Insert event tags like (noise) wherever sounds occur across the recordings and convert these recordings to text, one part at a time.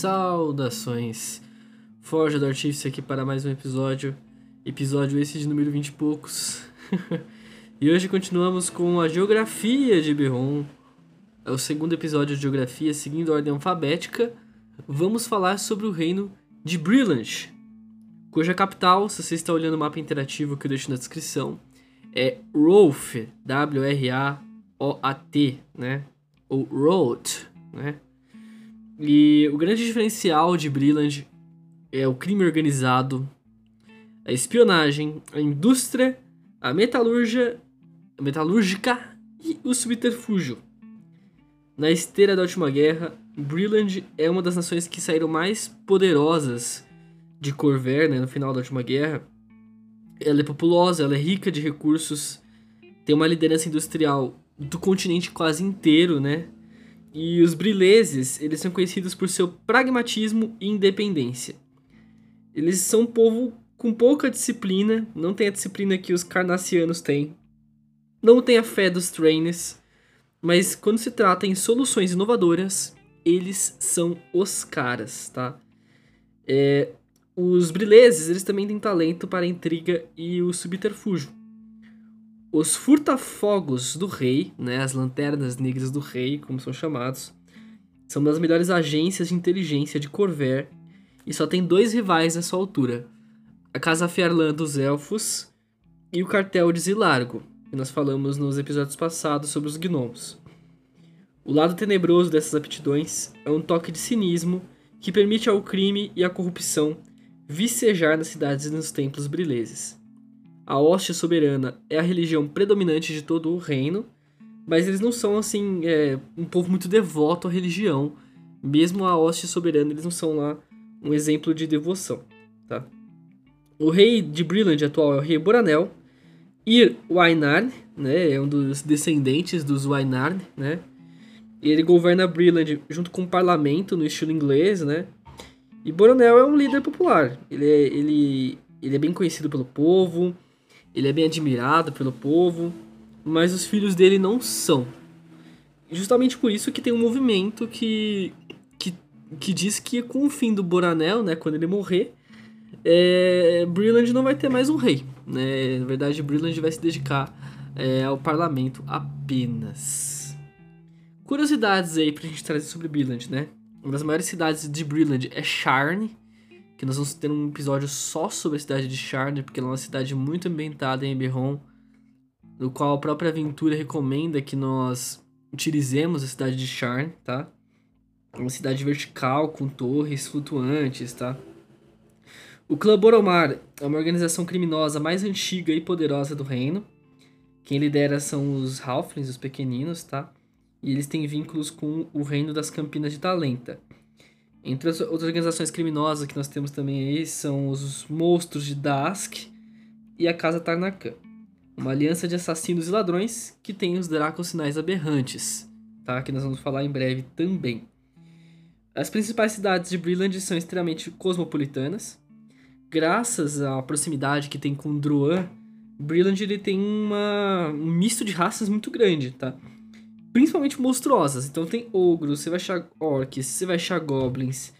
Saudações! Forja do Artífice aqui para mais um episódio. Episódio esse de número 20 e poucos. (laughs) e hoje continuamos com a Geografia de Biron. É o segundo episódio de Geografia, seguindo a ordem alfabética. Vamos falar sobre o reino de Brilliant, cuja capital, se você está olhando o mapa interativo que eu deixo na descrição, é Rolf, W-R-A-O-A-T, né? Ou Roth, né? E o grande diferencial de Brilland é o crime organizado, a espionagem, a indústria, a metalurgia, a metalúrgica e o subterfúgio. Na esteira da última guerra, Brilland é uma das nações que saíram mais poderosas de Corvair, né, no final da última guerra. Ela é populosa, ela é rica de recursos, tem uma liderança industrial do continente quase inteiro, né? E os brileses, eles são conhecidos por seu pragmatismo e independência. Eles são um povo com pouca disciplina, não tem a disciplina que os carnassianos têm. Não tem a fé dos trainers, mas quando se trata em soluções inovadoras, eles são os caras, tá? É, os brileses, eles também têm talento para a intriga e o subterfúgio. Os furtafogos do rei, né, as lanternas negras do rei, como são chamados, são das melhores agências de inteligência de Corver e só tem dois rivais nessa altura: a Casa Fierlan dos Elfos e o Cartel de Zilargo, que nós falamos nos episódios passados sobre os gnomos. O lado tenebroso dessas aptidões é um toque de cinismo que permite ao crime e à corrupção vicejar nas cidades e nos templos brileses. A hóstia soberana é a religião predominante de todo o reino, mas eles não são, assim, é, um povo muito devoto à religião. Mesmo a hóstia soberana, eles não são lá um exemplo de devoção, tá? O rei de Brilland atual é o rei Boranel. Ir Wainarn, né, é um dos descendentes dos Wainarn, né? Ele governa Brilland junto com o parlamento no estilo inglês, né? E Boronel é um líder popular. Ele é, ele, ele é bem conhecido pelo povo, ele é bem admirado pelo povo, mas os filhos dele não são. Justamente por isso que tem um movimento que, que, que diz que com o fim do Boranel, né, quando ele morrer, é, Brilland não vai ter mais um rei. Né? Na verdade, Brilland vai se dedicar é, ao parlamento apenas. Curiosidades aí pra gente trazer sobre Brilland, né? Uma das maiores cidades de Brilland é Sharn, que nós vamos ter um episódio só sobre a cidade de Sharn, porque ela é uma cidade muito ambientada em Eberron, no qual a própria aventura recomenda que nós utilizemos a cidade de Sharn, tá? É uma cidade vertical com torres flutuantes, tá? O clã Boromar é uma organização criminosa mais antiga e poderosa do reino. Quem lidera são os Halflings, os pequeninos, tá? E eles têm vínculos com o reino das Campinas de Talenta. Entre as outras organizações criminosas que nós temos também aí são os Monstros de Dask e a Casa Tarnakan. Uma aliança de assassinos e ladrões que tem os Dracos Sinais Aberrantes, tá? que nós vamos falar em breve também. As principais cidades de Brilland são extremamente cosmopolitanas. Graças à proximidade que tem com Druan, Brilland ele tem uma, um misto de raças muito grande, tá? Principalmente monstruosas. Então tem ogros, você vai achar orcs, você vai achar goblins,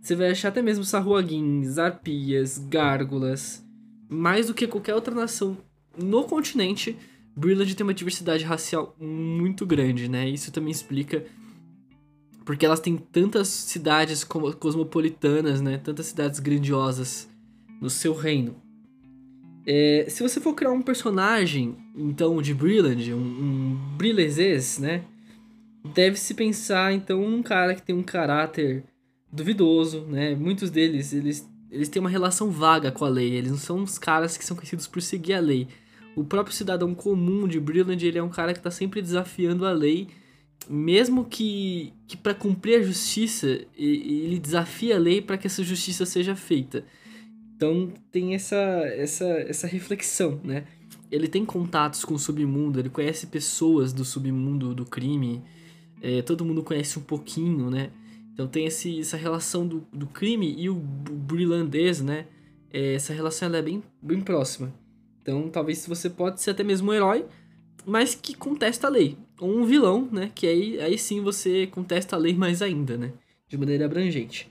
você vai achar até mesmo sarruaguins, arpias, gárgulas. Mais do que qualquer outra nação no continente, Brilland tem uma diversidade racial muito grande, né? Isso também explica porque elas têm tantas cidades cosmopolitanas, né? Tantas cidades grandiosas no seu reino. É, se você for criar um personagem, então, de Brilland, um, um né? Deve-se pensar, então, num cara que tem um caráter duvidoso, né? Muitos deles, eles, eles têm uma relação vaga com a lei. Eles não são os caras que são conhecidos por seguir a lei. O próprio cidadão comum de Brilland, ele é um cara que está sempre desafiando a lei, mesmo que, que para cumprir a justiça, ele desafia a lei para que essa justiça seja feita. Então tem essa, essa, essa reflexão, né? Ele tem contatos com o submundo, ele conhece pessoas do submundo do crime, é, todo mundo conhece um pouquinho, né? Então tem esse, essa relação do, do crime e o brilandês, né? É, essa relação é bem, bem próxima. Então talvez você pode ser até mesmo um herói, mas que contesta a lei. Ou um vilão, né? Que aí, aí sim você contesta a lei mais ainda, né? De maneira abrangente.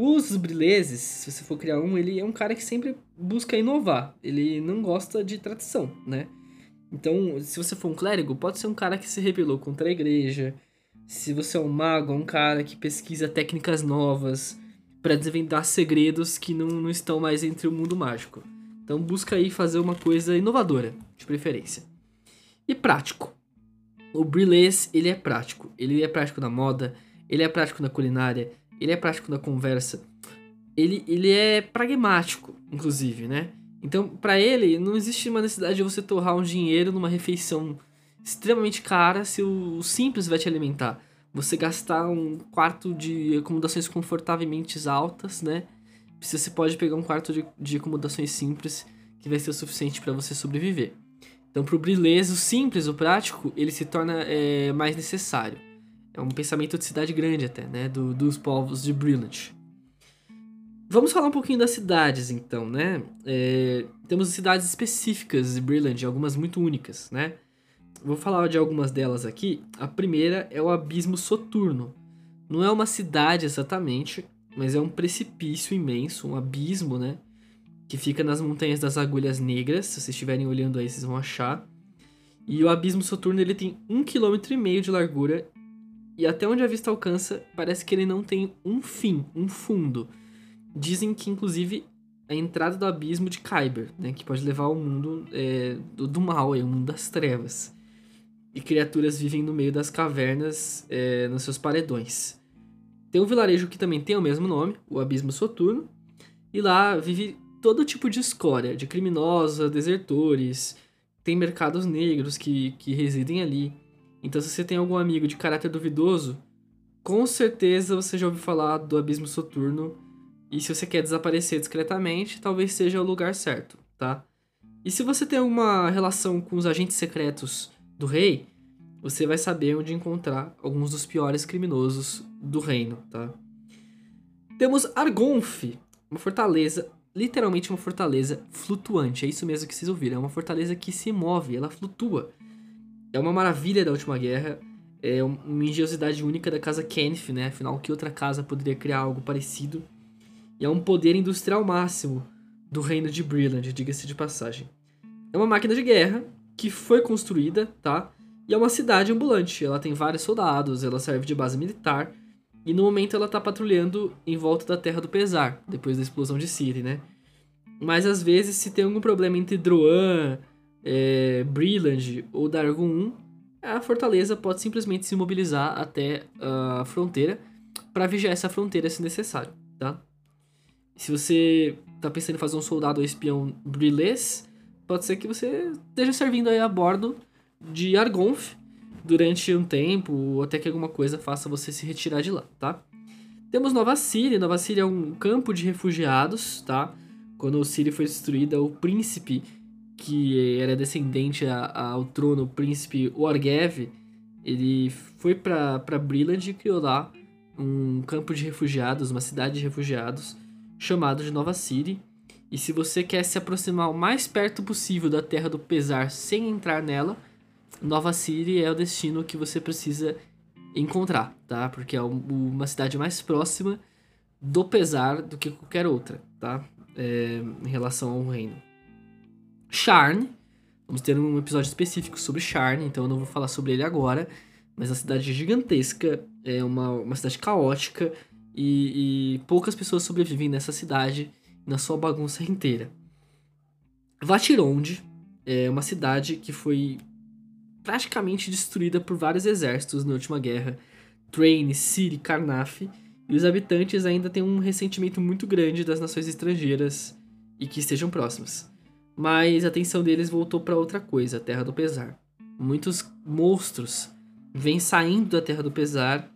Os brileses, se você for criar um, ele é um cara que sempre busca inovar. Ele não gosta de tradição, né? Então, se você for um clérigo, pode ser um cara que se rebelou contra a igreja. Se você é um mago, é um cara que pesquisa técnicas novas para desvendar segredos que não, não estão mais entre o mundo mágico. Então, busca aí fazer uma coisa inovadora, de preferência. E prático. O Brilés, ele é prático. Ele é prático na moda, ele é prático na culinária, ele é prático na conversa. Ele, ele é pragmático, inclusive, né? Então, para ele, não existe uma necessidade de você torrar um dinheiro numa refeição extremamente cara se o simples vai te alimentar. Você gastar um quarto de acomodações confortavelmente altas, né? Você pode pegar um quarto de, de acomodações simples que vai ser o suficiente para você sobreviver. Então, para o brilês, o simples, o prático, ele se torna é, mais necessário. É um pensamento de cidade grande até, né? Do, dos povos de Brilliant. Vamos falar um pouquinho das cidades, então, né? É, temos cidades específicas de Brilliant, algumas muito únicas, né? Vou falar de algumas delas aqui. A primeira é o Abismo Soturno. Não é uma cidade exatamente, mas é um precipício imenso, um abismo, né? Que fica nas montanhas das Agulhas Negras. Se vocês estiverem olhando aí, vocês vão achar. E o Abismo Soturno ele tem um quilômetro e meio de largura e até onde a vista alcança, parece que ele não tem um fim, um fundo. Dizem que, inclusive, a entrada do abismo de Kyber, né, que pode levar ao mundo é, do, do, mal, é, o mundo das trevas. E criaturas vivem no meio das cavernas, é, nos seus paredões. Tem um vilarejo que também tem o mesmo nome, o Abismo Soturno, e lá vive todo tipo de escória, de criminosos, desertores, tem mercados negros que, que residem ali. Então, se você tem algum amigo de caráter duvidoso, com certeza você já ouviu falar do Abismo Soturno. E se você quer desaparecer discretamente, talvez seja o lugar certo, tá? E se você tem alguma relação com os agentes secretos do rei, você vai saber onde encontrar alguns dos piores criminosos do reino, tá? Temos Argonf, uma fortaleza, literalmente uma fortaleza flutuante. É isso mesmo que vocês ouviram, é uma fortaleza que se move, ela flutua é uma maravilha da última guerra. É uma engenhosidade única da casa Kenneth, né? Afinal, que outra casa poderia criar algo parecido? E é um poder industrial máximo do reino de Brilliant, diga-se de passagem. É uma máquina de guerra que foi construída, tá? E é uma cidade ambulante. Ela tem vários soldados, ela serve de base militar. E no momento ela tá patrulhando em volta da Terra do Pesar, depois da explosão de Ciri, né? Mas às vezes, se tem algum problema entre Droan é, Brilland ou Dargon 1, a fortaleza pode simplesmente se mobilizar até a fronteira para vigiar essa fronteira se necessário, tá? Se você tá pensando em fazer um soldado ou espião brilês, pode ser que você esteja servindo aí a bordo de Argonf durante um tempo ou até que alguma coisa faça você se retirar de lá, tá? Temos Nova Síria. Nova Síria é um campo de refugiados, tá? Quando Síria foi destruída, o príncipe que era descendente a, a, ao trono, o príncipe Orgev, ele foi para Brilland e criou lá um campo de refugiados, uma cidade de refugiados, chamado de Nova City. E se você quer se aproximar o mais perto possível da Terra do Pesar sem entrar nela, Nova City é o destino que você precisa encontrar, tá? Porque é uma cidade mais próxima do Pesar do que qualquer outra, tá? É, em relação ao reino. Sharn. Vamos ter um episódio específico sobre Sharn, então eu não vou falar sobre ele agora. Mas a cidade é gigantesca, é uma, uma cidade caótica e, e poucas pessoas sobrevivem nessa cidade, na sua bagunça inteira. Vatironde é uma cidade que foi praticamente destruída por vários exércitos na última guerra. Train, Ciri, Karnaf. E os habitantes ainda têm um ressentimento muito grande das nações estrangeiras e que estejam próximas mas a atenção deles voltou para outra coisa, a Terra do Pesar. Muitos monstros vêm saindo da Terra do Pesar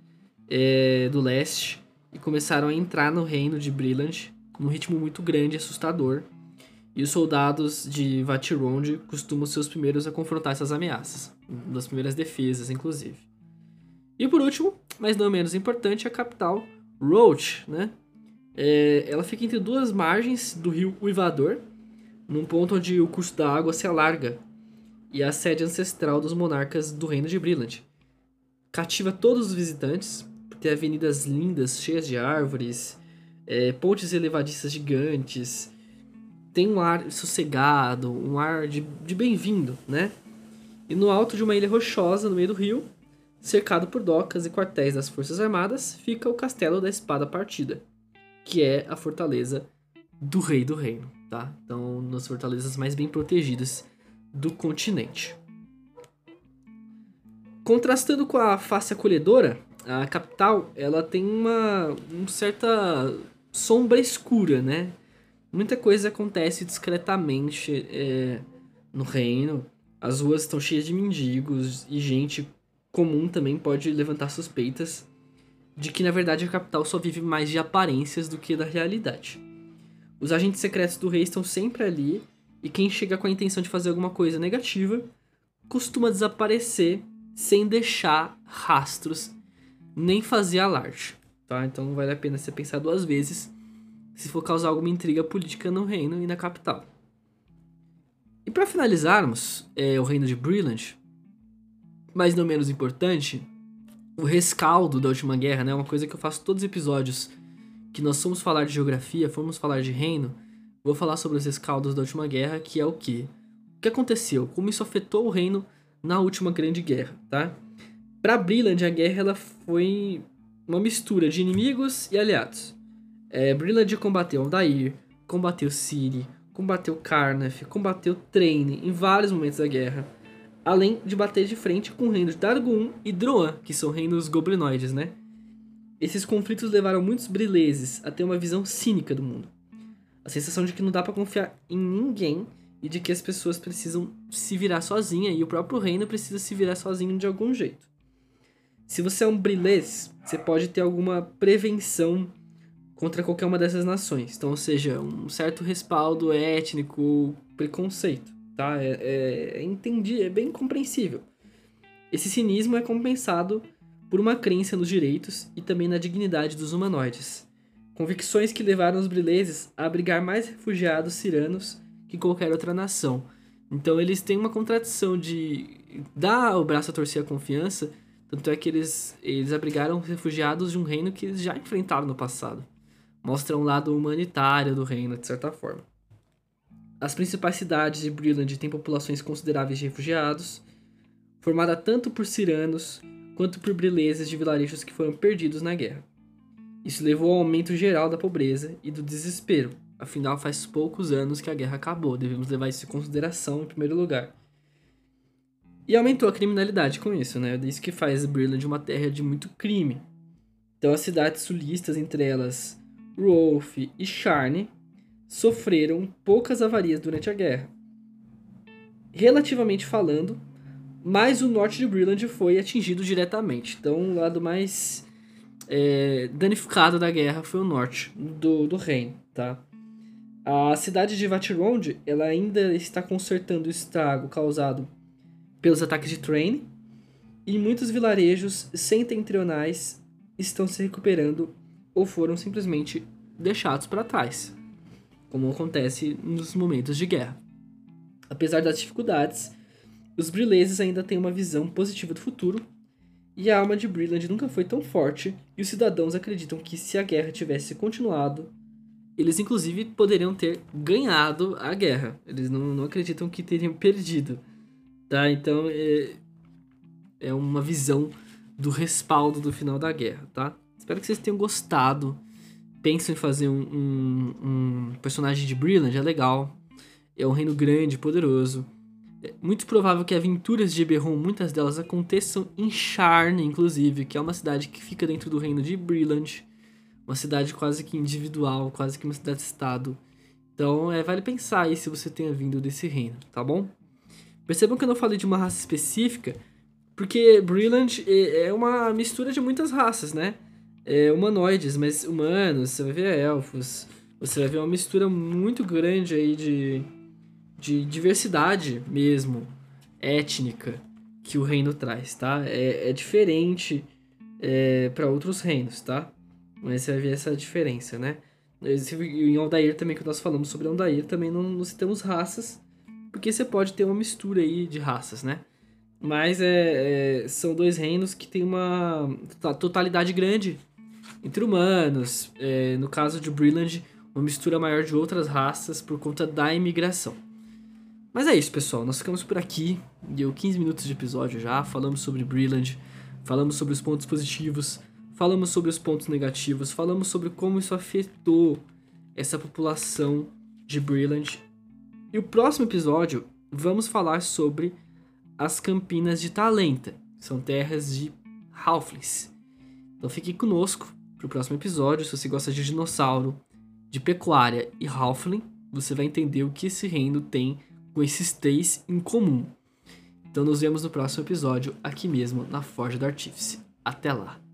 é, do leste e começaram a entrar no reino de Brilliant num ritmo muito grande e assustador. E os soldados de Vatirond costumam ser os primeiros a confrontar essas ameaças, uma das primeiras defesas, inclusive. E por último, mas não menos importante, a capital, Roach, né? É, ela fica entre duas margens do rio Uivador, num ponto onde o curso da água se alarga e é a sede ancestral dos monarcas do reino de Brilland. Cativa todos os visitantes, por ter avenidas lindas, cheias de árvores, é, pontes elevadiças gigantes, tem um ar sossegado, um ar de, de bem-vindo, né? E no alto de uma ilha rochosa, no meio do rio, cercado por docas e quartéis das Forças Armadas, fica o Castelo da Espada Partida, que é a fortaleza do Rei do Reino, tá? Então, das fortalezas mais bem protegidas do continente. Contrastando com a face acolhedora, a capital ela tem uma, uma certa sombra escura, né? Muita coisa acontece discretamente é, no reino. As ruas estão cheias de mendigos e gente comum também pode levantar suspeitas de que na verdade a capital só vive mais de aparências do que da realidade. Os agentes secretos do rei estão sempre ali e quem chega com a intenção de fazer alguma coisa negativa costuma desaparecer sem deixar rastros nem fazer alarde, tá? Então não vale a pena você pensar duas vezes se for causar alguma intriga política no reino e na capital. E para finalizarmos é, o reino de Brilliant, mas não menos importante, o rescaldo da última guerra, né? Uma coisa que eu faço todos os episódios que nós fomos falar de geografia, fomos falar de reino, vou falar sobre os rescaldos da última guerra, que é o que? O que aconteceu? Como isso afetou o reino na última grande guerra, tá? Para Brilland, a guerra ela foi uma mistura de inimigos e aliados. É, Brilland combateu Aldair, combateu Ciri, combateu Carnaf, combateu Traine em vários momentos da guerra além de bater de frente com o reino de Dargun e Droan, que são reinos goblinoides, né? Esses conflitos levaram muitos brileses a ter uma visão cínica do mundo. A sensação de que não dá para confiar em ninguém e de que as pessoas precisam se virar sozinha e o próprio reino precisa se virar sozinho de algum jeito. Se você é um brilês, você pode ter alguma prevenção contra qualquer uma dessas nações. Então, ou seja, um certo respaldo étnico, preconceito tá? É, é, é entendi, é bem compreensível. Esse cinismo é compensado por uma crença nos direitos e também na dignidade dos humanoides. Convicções que levaram os brileses a abrigar mais refugiados ciranos que qualquer outra nação. Então eles têm uma contradição de dar o braço a torcer a confiança, tanto é que eles, eles abrigaram refugiados de um reino que eles já enfrentaram no passado. Mostra um lado humanitário do reino, de certa forma. As principais cidades de Brilland têm populações consideráveis de refugiados, formada tanto por ciranos quanto por brileses de vilarejos que foram perdidos na guerra. Isso levou ao aumento geral da pobreza e do desespero, afinal faz poucos anos que a guerra acabou, devemos levar isso em consideração em primeiro lugar. E aumentou a criminalidade com isso, né? Isso que faz Brilland uma terra de muito crime. Então as cidades sulistas, entre elas Rolf e Charne, sofreram poucas avarias durante a guerra. Relativamente falando, mas o norte de Brilland foi atingido diretamente. Então, o lado mais é, danificado da guerra foi o norte do, do reino, tá? A cidade de Vatirond, ela ainda está consertando o estrago causado pelos ataques de Train, e muitos vilarejos setentrionais estão se recuperando ou foram simplesmente deixados para trás como acontece nos momentos de guerra. Apesar das dificuldades, os brileses ainda têm uma visão positiva do futuro, e a alma de Brilland nunca foi tão forte, e os cidadãos acreditam que se a guerra tivesse continuado, eles inclusive poderiam ter ganhado a guerra. Eles não, não acreditam que teriam perdido. Tá? Então é, é uma visão do respaldo do final da guerra, tá? Espero que vocês tenham gostado pensam em fazer um, um, um personagem de Brilliant, é legal. É um reino grande, poderoso. É muito provável que aventuras de Eberron, muitas delas aconteçam em Charne, inclusive, que é uma cidade que fica dentro do reino de Brilliant. Uma cidade quase que individual, quase que uma cidade-estado. Então, é, vale pensar aí se você tenha vindo desse reino, tá bom? Percebam que eu não falei de uma raça específica, porque Brilliant é, é uma mistura de muitas raças, né? é, humanoides, mas humanos, você vai ver elfos, você vai ver uma mistura muito grande aí de, de diversidade mesmo, étnica, que o reino traz, tá? É, é diferente é, para outros reinos, tá? Mas você vai ver essa diferença, né? Em Aldair também, que nós falamos sobre Aldair, também não, não citamos raças, porque você pode ter uma mistura aí de raças, né? Mas é, é, são dois reinos que têm uma totalidade grande entre humanos, é, no caso de Brilland, uma mistura maior de outras raças por conta da imigração. Mas é isso, pessoal. Nós ficamos por aqui. Deu 15 minutos de episódio já. Falamos sobre Brilland, falamos sobre os pontos positivos, falamos sobre os pontos negativos, falamos sobre como isso afetou essa população de Brilland. E o próximo episódio vamos falar sobre as Campinas de Talenta, são terras de Halflings. Então fique conosco para o próximo episódio. Se você gosta de dinossauro, de pecuária e Halfling, você vai entender o que esse reino tem com esses três em comum. Então nos vemos no próximo episódio aqui mesmo na Forja do Artífice. Até lá!